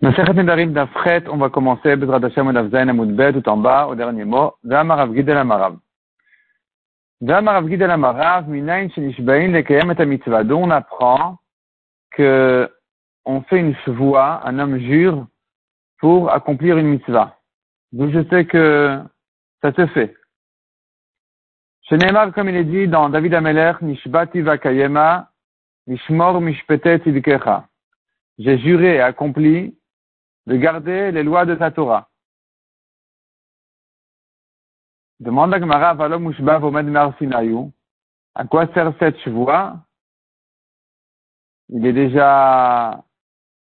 On va commencer, tout en bas, au dernier mot, Ve'amarav Gidel Amarav. Ve'amarav Gidel Amarav, Minayin Shenishbain Lekayem et Mitzvah. D'où on apprend que on fait une chevoie, un homme jure, pour accomplir une mitzvah. Donc je sais que ça se fait. Chez Neymar, comme il est dit dans David Ameler, Nishbati Vakayema, Nishmor Mishpetet. J'ai juré et accompli de garder les lois de ta Torah. Demande à Gemara, Valom Ushba Vomed Sinayu. À quoi sert cette chevoie? Il est déjà,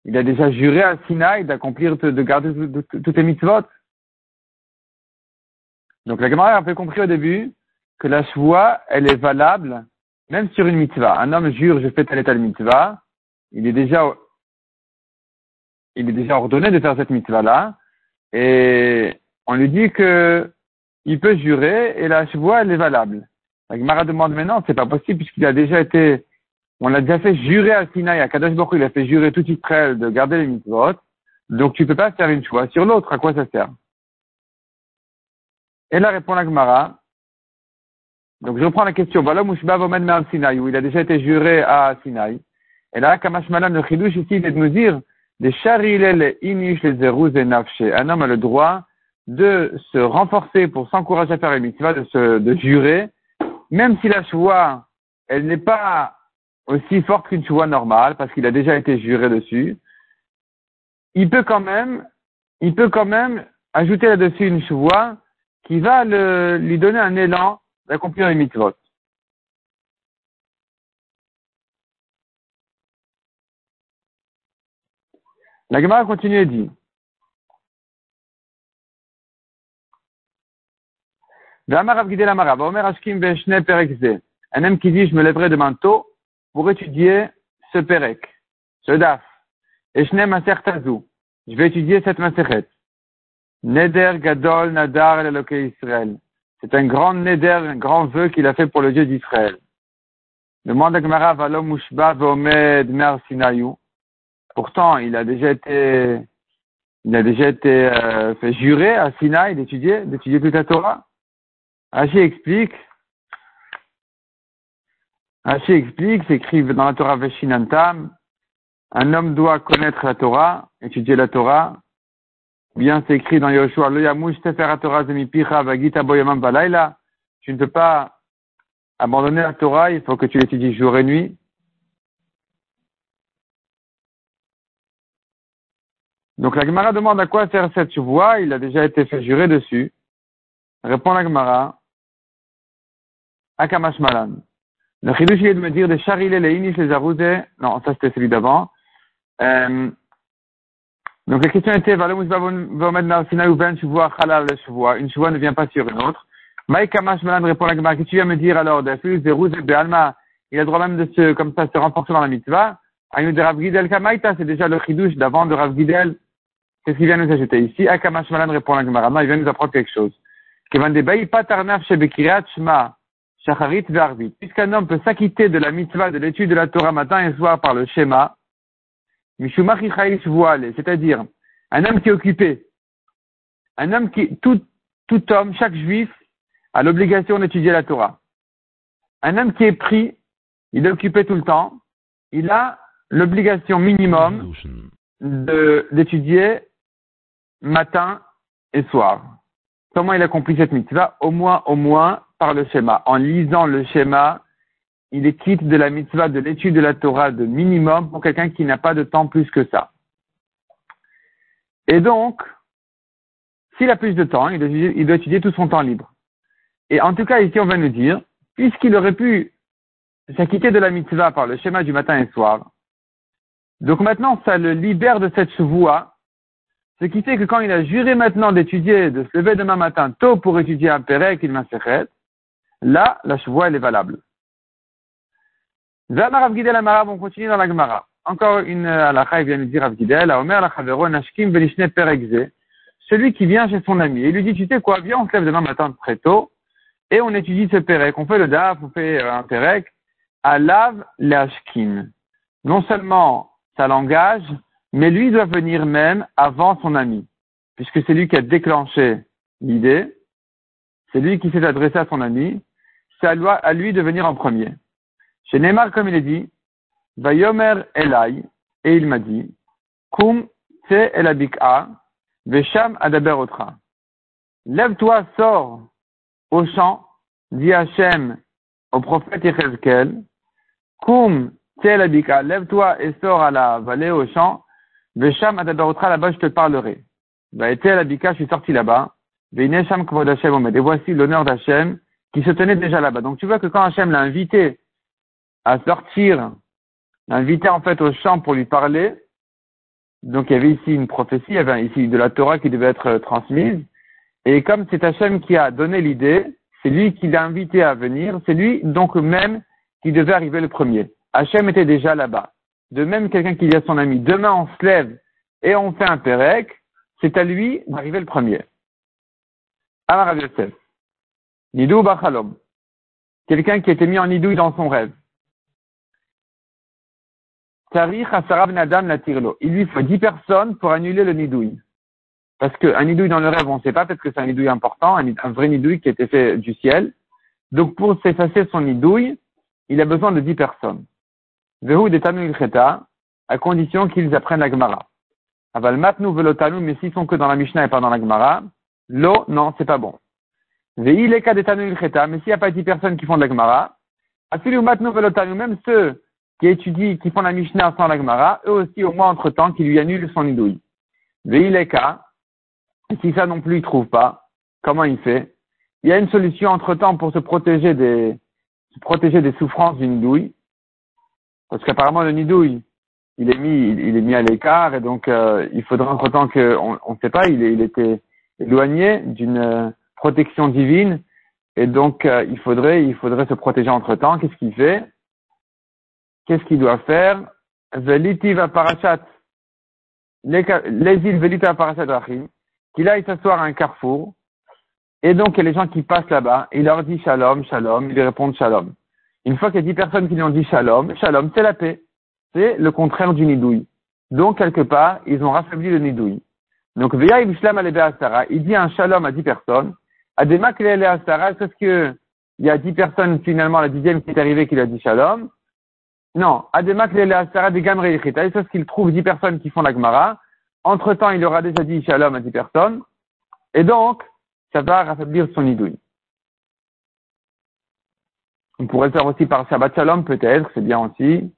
il a déjà juré à Sinaï d'accomplir, de garder toutes les mitzvot. Donc la Gemara a fait compris au début que la chevoie, elle est valable même sur une mitzvah. Un homme jure, je fais telle et telle mitzvah, il est déjà il est déjà ordonné de faire cette mitzvah-là, et on lui dit que il peut jurer et la chevoie, elle est valable. La Gemara demande maintenant, c'est pas possible puisqu'il a déjà été, on l'a déjà fait jurer à Sinaï, à Kadosh Baruch il a fait jurer tout Israël de garder les mitzvot, donc tu peux pas faire une choix sur l'autre, à quoi ça sert? Et là répond la Gemara, donc je reprends la question, voilà Mushba Vomen Sinaï, où il a déjà été juré à Sinaï. Et là, Kamash Malan, le chidouche ici, il de nous dire, un homme a le droit de se renforcer pour s'encourager à faire les mitzvahs, de, se, jurer, même si la choix, elle n'est pas aussi forte qu'une choix normale, parce qu'il a déjà été juré dessus. Il peut quand même, il peut quand même ajouter là-dessus une choix qui va lui donner un élan d'accomplir les mitzvot. La Gemara continue et dit Un homme qui dit, je me lèverai demain tôt pour étudier ce perek, ce daf. Et je vais étudier cette maseret. Neder gadol nadar Israël. C'est un grand neder, un grand vœu qu'il a fait pour le Dieu d'Israël. Demande à Gemara, Valom Mushba Vomed Mer Sinayou. Pourtant, il a déjà été, il a déjà été euh, fait jurer à Sinaï d'étudier, d'étudier toute la Torah. Hachi explique, Hachi explique, s'écrit dans la Torah Veshinantam, un homme doit connaître la Torah, étudier la Torah. Bien, c'est écrit dans Yoshua, Lo yamush Torah zemipicha vagita boyamam balayla. Tu ne peux pas abandonner la Torah, il faut que tu l'étudies jour et nuit. Donc la Gemara demande à quoi sert cette voix, il a déjà été fait jurer dessus. Répond la Gemara, Akamash Malan. Le chidouche est de me dire de charilé les inis les arousés. Non, ça c'était celui d'avant. Euh, donc la question était, une chevoie ne vient pas sur une autre. Maïkamash Malan répond la Gemara, qu'est-ce que tu viens me dire alors, de Alma, il a le droit même de se, comme ça, se renforcer dans la mitzvah. Aïnou de Rav Gidel Kamaita, c'est déjà le chidouche d'avant de Rav Gidel. Qu'est-ce qu'il vient nous ajouter ici Akamash Malan répond à la Gemara. Il vient nous apprendre quelque chose. Puisqu'un homme peut s'acquitter de la mitzvah de l'étude de la Torah matin et soir par le schéma, c'est-à-dire un homme qui est occupé, un homme qui, tout, tout homme, chaque juif, a l'obligation d'étudier la Torah. Un homme qui est pris, il est occupé tout le temps, il a l'obligation minimum d'étudier matin et soir. Comment il accomplit cette mitzvah? Au moins, au moins, par le schéma. En lisant le schéma, il est quitte de la mitzvah de l'étude de la Torah de minimum pour quelqu'un qui n'a pas de temps plus que ça. Et donc, s'il a plus de temps, il doit, étudier tout son temps libre. Et en tout cas, ici, on va nous dire, puisqu'il aurait pu s'acquitter de la mitzvah par le schéma du matin et soir, donc maintenant, ça le libère de cette chevoie ce qui fait que quand il a juré maintenant d'étudier, de se lever demain matin tôt pour étudier un Pérec, il m'insérait, là, la chevoie, elle est valable. Rav Gidel Amarav, on continue dans la Gemara. Encore une halakha, il vient nous dire Rav Gidel, Omer la Nashkim Velishne Perekze, celui qui vient chez son ami et lui dit, tu sais quoi, viens, on se lève demain matin très tôt, et on étudie ce Pérec, on fait le DAF, on fait euh, un Pérec, Alav Lashkim. Non seulement ça l'engage, mais lui doit venir même avant son ami, puisque c'est lui qui a déclenché l'idée, c'est lui qui s'est adressé à son ami, c'est à lui de venir en premier. Chez Neymar, comme il est dit, Vayomer Elai, et il m'a dit, Kum te elabik'a, vesham adaber otra. Lève-toi, sors au champ, dit Hachem au prophète Yechezkel, Kum te elabik'a, lève-toi et sors à la vallée au champ, vesham adaber otra, là-bas je te parlerai. Va été elabik'a, je suis sorti là-bas, kvod Hashem et voici l'honneur d'Hachem qui se tenait déjà là-bas. Donc tu vois que quand Hachem l'a invité à sortir, l'a invité en fait au champ pour lui parler, donc il y avait ici une prophétie, il y avait ici de la Torah qui devait être transmise, et comme c'est Hachem qui a donné l'idée, c'est lui qui l'a invité à venir, c'est lui donc même qui devait arriver le premier. Hachem était déjà là-bas. De même, quelqu'un qui dit à son ami, demain on se lève et on fait un pérec, c'est à lui d'arriver le premier. Amar Yosef. Nidou Bachalom. Quelqu'un qui était mis en nidouille dans son rêve. Tarich Asarab Nadam la tirlo. Il lui faut dix personnes pour annuler le nidouille. Parce qu'un nidouille dans le rêve, on ne sait pas, peut-être que c'est un nidouille important, un, vrai nidouille qui était fait du ciel. Donc pour s'effacer son nidouille, il a besoin de dix personnes. Vehu de Tanu à condition qu'ils apprennent la Gemara. Aval matnu velotanu, mais s'ils sont que dans la Mishnah et pas dans la Gemara, l'eau, non, c'est pas bon. Vehi leka de Tanu mais s'il n'y a pas dix personnes qui font de la Gemara, afilu matnu velotanu, même ceux qui étudient, qui font la Mishnah sans la Gemara, eux aussi au moins entre-temps qui lui annulent son nidouille. Vehi leka, si ça non plus il trouve pas, comment il fait? Il y a une solution entre-temps pour se protéger des, se protéger des souffrances du nidouille. Parce qu'apparemment le nidouille, il est mis, il est mis à l'écart et donc euh, il faudra entre-temps que, on ne sait pas, il, il était éloigné d'une euh, protection divine et donc euh, il faudrait, il faudrait se protéger entre-temps. Qu'est-ce qu'il fait? Qu'est-ce qu'il doit faire? Velitiva parachat, les îles Velitiva parachat qu'il aille s'asseoir à un carrefour, et donc il y a les gens qui passent là-bas, il leur dit shalom, shalom, ils répondent shalom. Une fois qu'il y a dix personnes qui lui ont dit shalom, shalom, c'est la paix. C'est le contraire du nidouille. Donc, quelque part, ils ont raffaibli le nidouille. Donc, Veya Ibishlam Astara, il dit un shalom à dix personnes. Adema Astara, est-ce que il y a dix personnes, finalement, la dixième qui est arrivée qui lui a dit shalom? Non. Adema Astara de Gamre Est-ce qu'il trouve dix personnes qui font la Gemara? Entre-temps, il aura déjà dit shalom à dix personnes. Et donc, ça va raffaiblir son idouille. On pourrait faire aussi par Shabbat Shalom, peut-être, c'est bien aussi.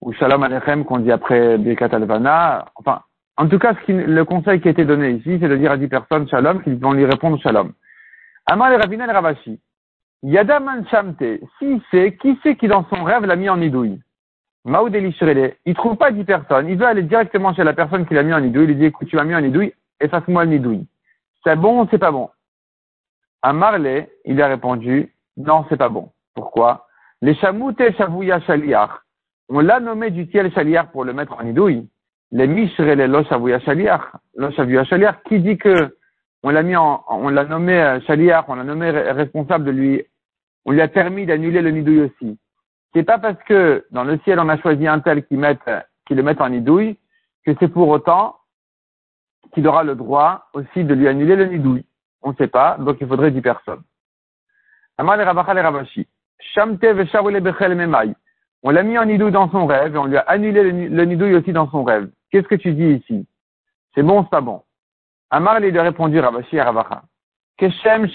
Ou Shalom Alechem qu'on dit après Birkat Alvana. Enfin, en tout cas, le conseil qui a été donné ici, c'est de dire à dix personnes Shalom, qu'ils vont lui répondre Shalom. Amal et Ravashi. Yadaman Shamte. Si c'est, qui c'est qui dans son rêve l'a mis en idouille? Maoud il trouve pas dix personnes, il veut aller directement chez la personne qui l'a mis en nidouille, il lui dit, écoute, tu m'as mis en nidouille, efface-moi le nidouille. C'est bon ou c'est pas bon? À Marley, il a répondu, non, c'est pas bon. Pourquoi? Les chamoutes chavouya shaliar. On l'a nommé du ciel shaliar pour le mettre en nidouille. Les mishre les lo chavouya shaliar. Lo qui dit que on l'a mis en, on l'a nommé shaliar, on l'a nommé responsable de lui, on lui a permis d'annuler le nidouille aussi. C'est pas parce que dans le ciel on a choisi un tel qui, met, qui le met en nidouille que c'est pour autant qu'il aura le droit aussi de lui annuler le nidouille. On ne sait pas, donc il faudrait dix personnes. On l'a mis en nidouille dans son rêve et on lui a annulé le, nidouille aussi dans son rêve. Qu'est-ce que tu dis ici? C'est bon, c'est pas bon? Amar lui a répondu Rabashi à Ravacha. Keshem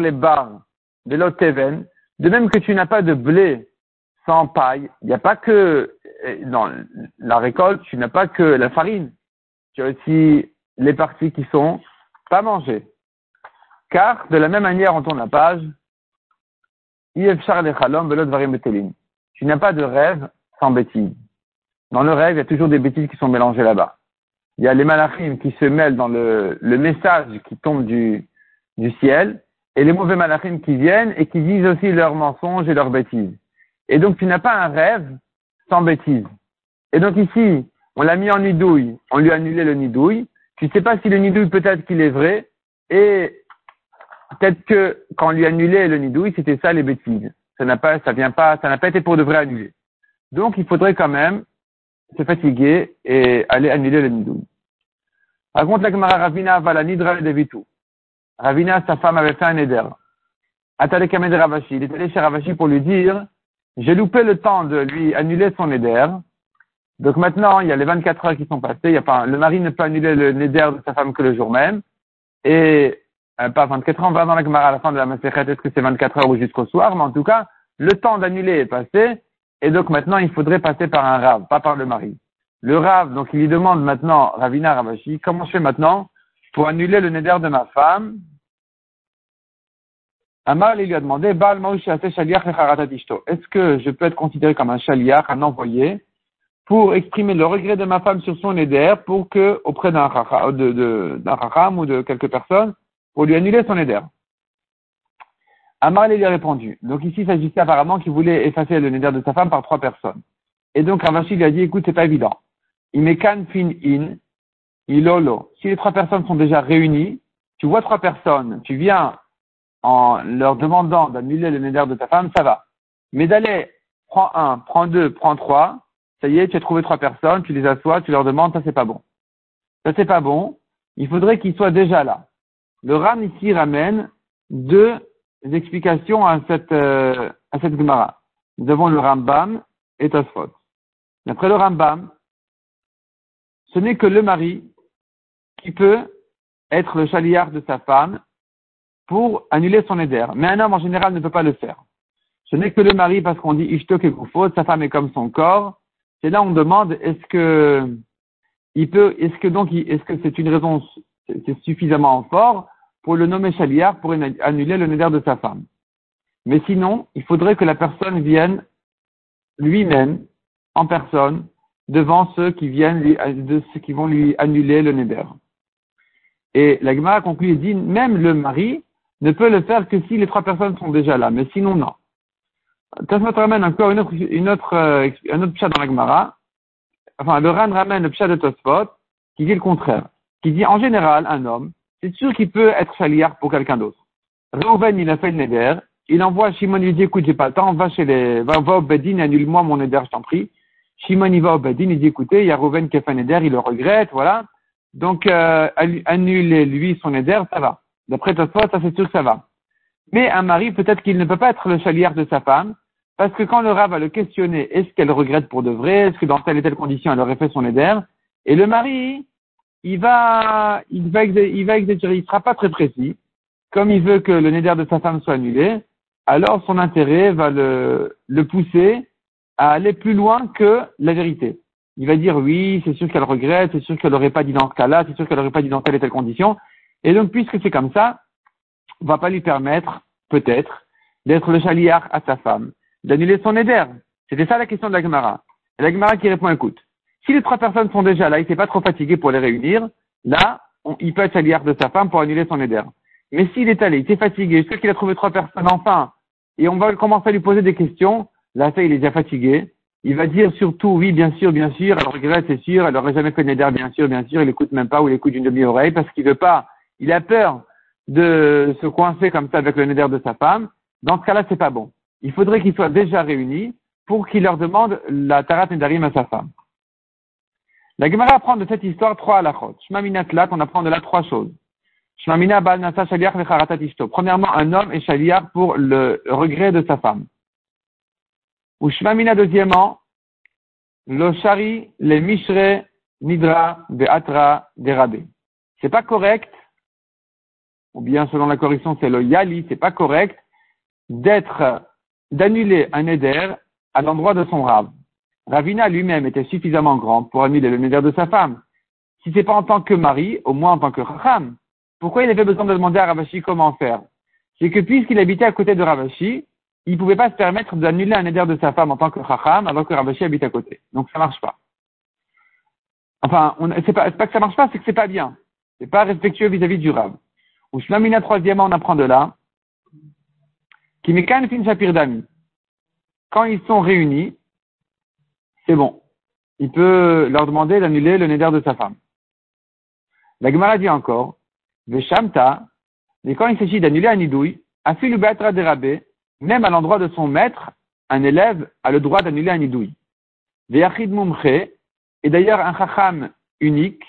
les bar de l'Oteven, de même que tu n'as pas de blé sans paille. Il n'y a pas que eh, dans la récolte, tu n'as pas que la farine. Tu as aussi les parties qui sont pas mangées. Car, de la même manière, on tourne la page, tu n'as pas de rêve sans bêtises. Dans le rêve, il y a toujours des bêtises qui sont mélangées là-bas. Il y a les malachim qui se mêlent dans le, message qui tombe du, ciel, et les mauvais malachim qui viennent et qui disent aussi leurs mensonges et leurs bêtises. Et donc tu n'as pas un rêve sans bêtise. Et donc ici, on l'a mis en nidouille, on lui a annulé le nidouille. Tu ne sais pas si le nidouille peut-être qu'il est vrai, et peut-être que quand on lui a annulé le nidouille, c'était ça les bêtises. Ça n'a pas, ça vient pas, ça n'a pas été pour de vrai annulé. Donc il faudrait quand même se fatiguer et aller annuler le nidou. Raconte la Gemara Ravina la nidra. Ravina, sa femme, avait fait un neder. Atale Kamed Ravashi. Il est allé chez Ravashi pour lui dire, j'ai loupé le temps de lui annuler son neder. Donc maintenant, il y a les 24 heures qui sont passées. Y a pas, le mari ne peut annuler le neder de sa femme que le jour même. Et, euh, pas 24 heures, on va dans la Gemara à la fin de la Masechet, est-ce que c'est 24 heures ou jusqu'au soir, mais en tout cas, le temps d'annuler est passé, et donc maintenant il faudrait passer par un rave, pas par le mari. Le rave, donc il lui demande maintenant, Ravina Ravashi, comment je fais maintenant pour annuler le neder de ma femme? Amar lui a demandé, est-ce que je peux être considéré comme un shaliach, un envoyé, pour exprimer le regret de ma femme sur son neder, pour que, auprès d'un racham ou de quelques personnes, pour lui annuler son neder Amar lui a répondu. Donc ici, il s'agissait apparemment qu'il voulait effacer le neder de sa femme par trois personnes. Et donc Ravashi lui a dit, écoute, c'est pas évident. Il met kan fin in, ilolo. Si les trois personnes sont déjà réunies, tu vois trois personnes, tu viens en leur demandant d'annuler le neder de ta femme, ça va. Mais d'aller, prends un, prends deux, prends trois, ça y est, tu as trouvé trois personnes, tu les assois, tu leur demandes, ça c'est pas bon. Ça c'est pas bon. Il faudrait qu'ils soient déjà là. Le Ram ici ramène deux explications à cette, euh, à cette Gemara. Nous avons le Rambam et Tosfot. D'après le Rambam, ce n'est que le mari qui peut être le chaliard de sa femme pour annuler son éder. Mais un homme en général ne peut pas le faire. Ce n'est que le mari parce qu'on dit Ishtok et sa femme est comme son corps. C'est là on demande est-ce que il peut, est-ce que donc, est-ce que c'est une raison, c'est suffisamment fort pour le nommer chaliard pour annuler le néder de sa femme. Mais sinon, il faudrait que la personne vienne lui-même, en personne, devant ceux qui viennent de ceux qui vont lui annuler le néder. Et la Gemara conclut et dit, même le mari ne peut le faire que si les trois personnes sont déjà là, mais sinon non. Tasmat ramène encore euh, un autre pshat dans la Gemara. Enfin, le Ran ramène le pshat de Tosfot, qui dit le contraire. Qui dit, en général, un homme, c'est sûr qu'il peut être chaliard pour quelqu'un d'autre. Reuven, il a fait le neder. Il envoie Shimon, lui dit, écoute, j'ai pas le temps, va chez les, va, au Bedin, annule-moi mon neder, je t'en prie. Shimon, il va au Bedin, il dit, écoutez, il y a Reuven qui a fait un neder, il le regrette, voilà. Donc, euh, annulez-lui son neder, ça va. D'après Tosfot, ça c'est sûr que ça va. Mais un mari, peut-être qu'il ne peut pas être le chaliard de sa femme, parce que quand le rat va le questionner, est-ce qu'elle regrette pour de vrai, est-ce que dans telle et telle condition elle aurait fait son éder, et le mari, il va, il va, il va il sera pas très précis, comme il veut que le néder de sa femme soit annulé, alors son intérêt va le, le pousser à aller plus loin que la vérité. Il va dire oui, c'est sûr qu'elle regrette, c'est sûr qu'elle n'aurait pas dit dans ce cas-là, c'est sûr qu'elle n'aurait pas dit dans telle et telle condition. Et donc, puisque c'est comme ça, on va pas lui permettre, peut-être, d'être le chaliard à sa femme, d'annuler son éder. C'était ça la question de la Gemara. Et la Gemara qui répond, écoute, si les trois personnes sont déjà là, il s'est pas trop fatigué pour les réunir, là, il peut être chaliard de sa femme pour annuler son éder. Mais s'il est allé, il s'est fatigué, jusqu'à qu'il a trouvé trois personnes enfin, et on va commencer à lui poser des questions, là, ça, il est déjà fatigué. Il va dire surtout, oui, bien sûr, bien sûr, elle regrette, c'est sûr, elle n'aurait jamais fait Neder, bien sûr, bien sûr, il écoute même pas ou il écoute d'une demi-oreille parce qu'il veut pas il a peur de se coincer comme ça avec le neder de sa femme, dans ce cas-là, c'est pas bon. Il faudrait qu'ils soient déjà réunis pour qu'il leur demande la tarat nedarim à sa femme. La Gemara apprend de cette histoire trois halachot. Shmamina tlat, on apprend de là trois choses. Shmamina bal nasa shaliach Premièrement, un homme est shaliach pour le regret de sa femme. Ou shmamina deuxièmement, lo shari le mishre nidra be'atra derabé. C'est pas correct ou bien selon la correction c'est le yali, c'est pas correct, d'être, d'annuler un éder à l'endroit de son rave. Ravina lui-même était suffisamment grand pour annuler le neder de sa femme. Si c'est pas en tant que mari, au moins en tant que racham. Pourquoi il avait besoin de demander à Ravashi comment faire? C'est que puisqu'il habitait à côté de Ravashi, il ne pouvait pas se permettre d'annuler un éder de sa femme en tant que racham alors que Ravashi habite à côté. Donc ça marche pas. Enfin, c'est pas, pas que ça marche pas, c'est que c'est pas bien. C'est pas respectueux vis-à-vis du rave. Ou Shlamina, troisièmement, on apprend de là, Kimikan fin shapir dami. Quand ils sont réunis, c'est bon. Il peut leur demander d'annuler le neder de sa femme. La Gemara dit encore, Veshamta, mais quand il s'agit d'annuler un nidouille, Afilu Beatra Derabé, même à l'endroit de son maître, un élève a le droit d'annuler un nidouille. Ve'achid Mumche, et d'ailleurs un chacham unique,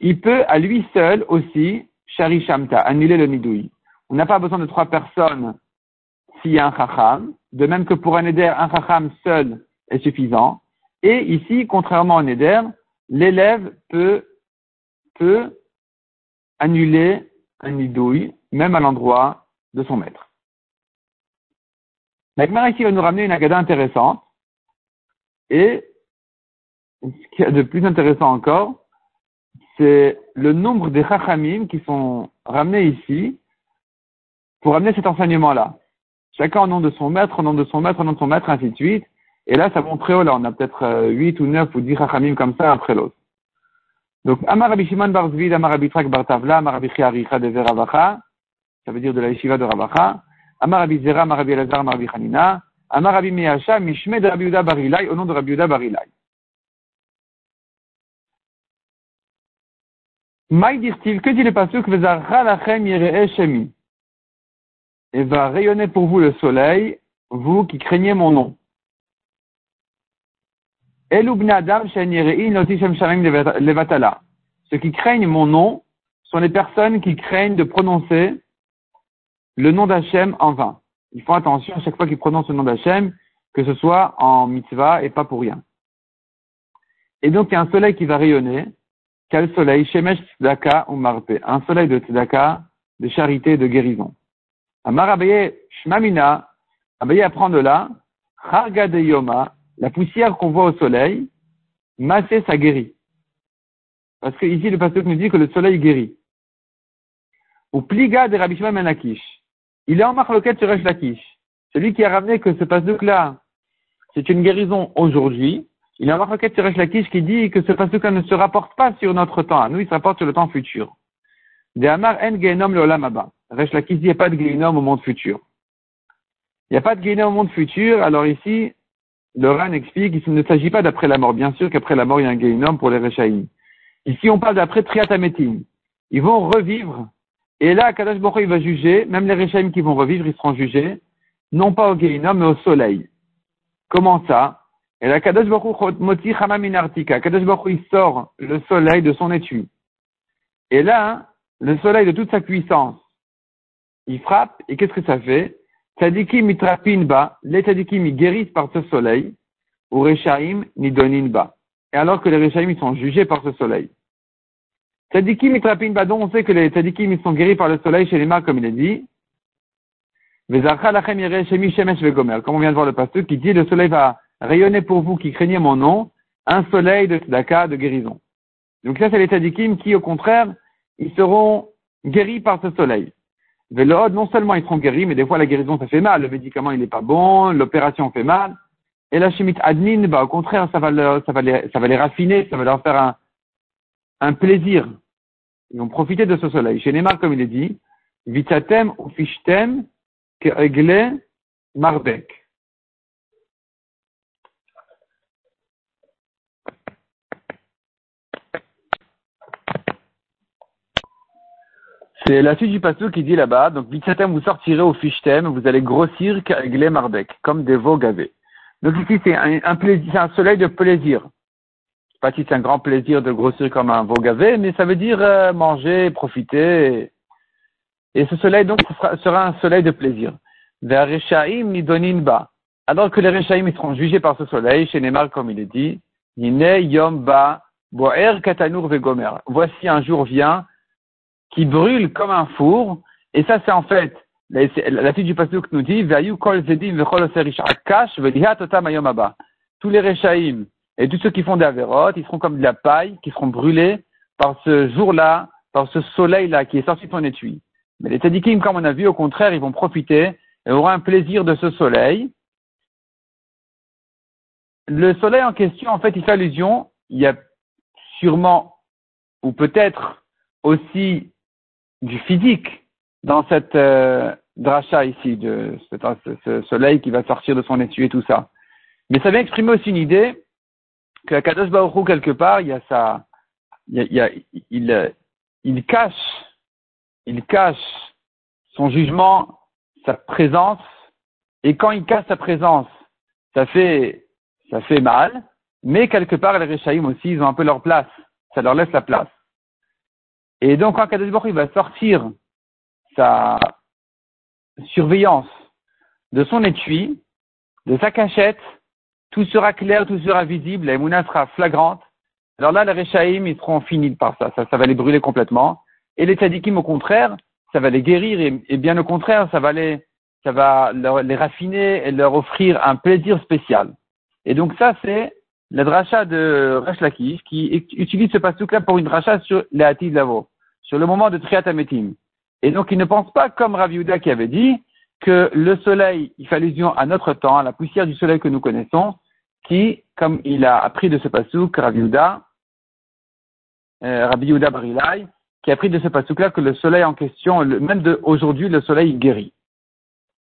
il peut à lui seul aussi, shari shamta, annuler le nidouille. On n'a pas besoin de trois personnes s'il y a un chacham. De même que pour un éder, un chacham seul est suffisant. Et ici, contrairement à un éder, l'élève peut, annuler un nidouille, même à l'endroit de son maître. La ici va nous ramener une agada intéressante. Et ce qu'il y a de plus intéressant encore, c'est le nombre des chachamim qui sont ramenés ici pour amener cet enseignement-là. Chacun au nom de son maître, au nom de son maître, au nom de son maître, ainsi de suite. Et là, ça montre très là, on a peut-être 8 euh, ou 9 ou 10 chachamim comme ça après l'autre. Donc, Amar Rabbi Shimon Bar Zvid, Amar Rabbi Trak Bar Tavla, Amar Rabbi Chiaricha de Veravacha, ça veut dire de la yeshiva de Ravacha, Amar Rabbi Zera, Amar Rabbi Elazar, Amar Rabbi Hanina, Amar Rabbi Mishme de Rabbi Yuda Barilai, au nom de Rabbi Yuda Barilai. Maï dit-il, que dit le pasuk, Vezarcha lachem yiree shemi? Et va rayonner pour vous le soleil, vous qui craignez mon nom. Ceux qui craignent mon nom sont les personnes qui craignent de prononcer le nom d'Hachem en vain. Ils font attention à chaque fois qu'ils prononcent le nom d'Hachem, que ce soit en mitzvah et pas pour rien. Et donc, il y a un soleil qui va rayonner. Quel soleil? Shemesh Tzedaka ou Marpe. Un soleil de Tzedaka, de charité et de guérison. Amar Shmamina, Abaye apprend de là, Harga la poussière qu'on voit au soleil, Massé, ça guérit. Parce que ici, le pasteur nous dit que le soleil guérit. Ou Pliga de Rabbi Menakish. Il est en marloquette sur Lakish. Celui qui a ramené que ce pasuk-là, c'est une guérison aujourd'hui. Il est en marloquette sur Lakish qui dit que ce pasuk-là ne se rapporte pas sur notre temps. nous, il se rapporte sur le temps futur. De Amar en Genom le Olam Resh Lakish dit il n'y a pas de Genom au monde futur. Il n'y a pas de Genom au monde futur. Alors ici, le Ran explique qu'il ne s'agit pas d'après la mort. Bien sûr qu'après la mort, il y a un Genom pour les Rechaïm. Ici, on parle d'après Triatametim. Ils vont revivre et là, Kadash Baruch il va juger, même les Réchaim qui vont revivre, ils seront jugés, non pas au Gehinnom, mais au soleil. Comment ça? Et là, Kadash Baruch Moti Hamaminartika. Kadash Baruch il sort le soleil de son étui. Et là, le soleil de toute sa puissance, il frappe, et qu'est-ce que ça fait? Tzadikim mitrapin ba, les tzadikim ils guérissent par ce soleil, ou Rechaim nidonin ba. Et alors que les Rechaim ils sont jugés par ce soleil. Tzadikim et Trapin Badon, on sait que les tzadikim ils sont guéris par le soleil chez les mains, comme il est dit. Comme on vient de voir le pasteur qui dit, le soleil va rayonner pour vous qui craignez mon nom, un soleil de tzedaka, de guérison. Donc ça, c'est les tzadikim qui, au contraire, ils seront guéris par ce soleil. Vélod, non seulement ils seront guéris, mais des fois la guérison, ça fait mal. Le médicament, il n'est pas bon, l'opération fait mal. Et la chimite admin, bah, au contraire, ça va, ça, va les, ça va les raffiner, ça va leur faire un, un plaisir. Ils vont profiter de ce soleil. Chez Neymar, comme il est dit, vitatem ou fichtem keregle C'est la suite du pasteur qui dit là-bas, donc vitatem vous sortirez au fichtem, vous allez grossir comme des veaux gavés. Donc ici c'est un, plaisir, un soleil de plaisir pas si c'est un grand plaisir de grossir comme un veau gavé, mais ça veut dire euh, manger, profiter. Et, ce soleil, donc, sera, un soleil de plaisir. Vers Rechaim ba. Alors que les Rechaim seront jugés par ce soleil, chez Neymar, comme il est dit, Yine Yom Ba, Boer Katanur. Voici un jour vient qui brûle comme un four, et ça c'est en fait, la, la fille du pasuk nous dit, Kol Zedim Vechol Kash Tous les Rechaim et tous ceux qui font des avérotes, ils seront comme de la paille, qui seront brûlés par ce jour-là, par ce soleil-là qui est sorti de ton étui. Mais les tzadikim, comme on a vu, au contraire, ils vont profiter et auront un plaisir de ce soleil. Le soleil en question, en fait, il fait allusion, il y a sûrement, ou peut-être aussi du physique dans cette euh, dracha ici, de ce, soleil qui va sortir de son étui et tout ça. Mais ça vient exprimer aussi une idée que Kadosh Baruch quelque part, il y a ça, il, y il, il cache, il cache son jugement, sa présence, et quand il cache sa présence, ça fait, ça fait mal, mais quelque part, les Rechaïm aussi, ils ont un peu leur place. Ça leur laisse la place. Et donc, quand Kadosh il va sortir sa surveillance de son étui, de sa cachette, tout sera clair, tout sera visible, la Mouna sera flagrante. Alors là, les Rechaïm, ils seront finis par ça. ça. va les brûler complètement. Et les Tzadikim, au contraire, ça va les guérir et, bien au contraire, ça va les, ça va les raffiner et leur offrir un plaisir spécial. Et donc ça, c'est le dracha de Resh Lakish qui utilise ce pasouk-là pour une dracha sur les Hatid Lavo, sur le moment de Triat Ametim. Et donc il ne pense pas comme Rav Yehuda qui avait dit que le soleil, il fait allusion à notre temps, à la poussière du soleil que nous connaissons, qui, comme il a appris de ce pasouk, Rav Yehuda, euh, Rabbi Yehuda Barilai, qui a appris de ce pasouk-là que le soleil en question, même de aujourd'hui, le soleil guérit.